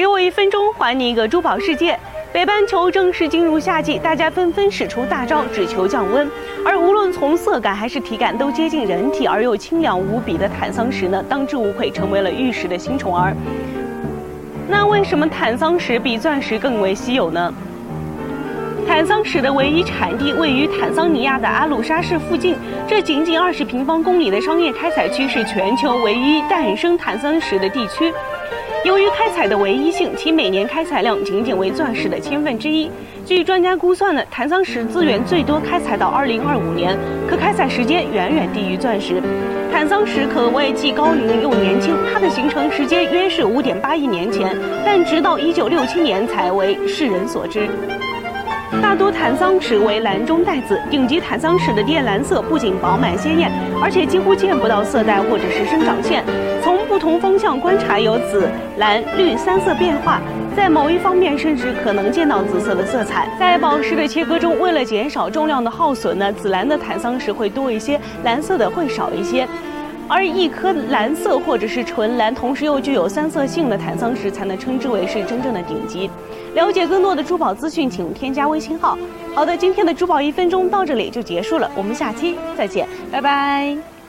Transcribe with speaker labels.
Speaker 1: 给我一分钟，还你一个珠宝世界。北半球正式进入夏季，大家纷纷使出大招，只求降温。而无论从色感还是体感都接近人体而又清凉无比的坦桑石呢，当之无愧成为了玉石的新宠儿。那为什么坦桑石比钻石更为稀有呢？坦桑石的唯一产地位于坦桑尼亚的阿鲁沙市附近，这仅仅二十平方公里的商业开采区是全球唯一诞生坦桑石的地区。由于开采的唯一性，其每年开采量仅仅为钻石的千分之一。据专家估算呢，坦桑石资源最多开采到二零二五年，可开采时间远远低于钻石。坦桑石可谓既高龄又年轻，它的形成时间约是五点八亿年前，但直到一九六七年才为世人所知。大多坦桑石为蓝中带紫，顶级坦桑石的靛蓝色不仅饱满鲜艳，而且几乎见不到色带或者是生长线。从不同方向观察，有紫、蓝、绿三色变化，在某一方面甚至可能见到紫色的色彩。在宝石的切割中，为了减少重量的耗损呢，紫蓝的坦桑石会多一些，蓝色的会少一些。而一颗蓝色或者是纯蓝，同时又具有三色性的坦桑石，才能称之为是真正的顶级。了解更多的珠宝资讯，请添加微信号。好的，今天的珠宝一分钟到这里就结束了，我们下期再见，拜拜。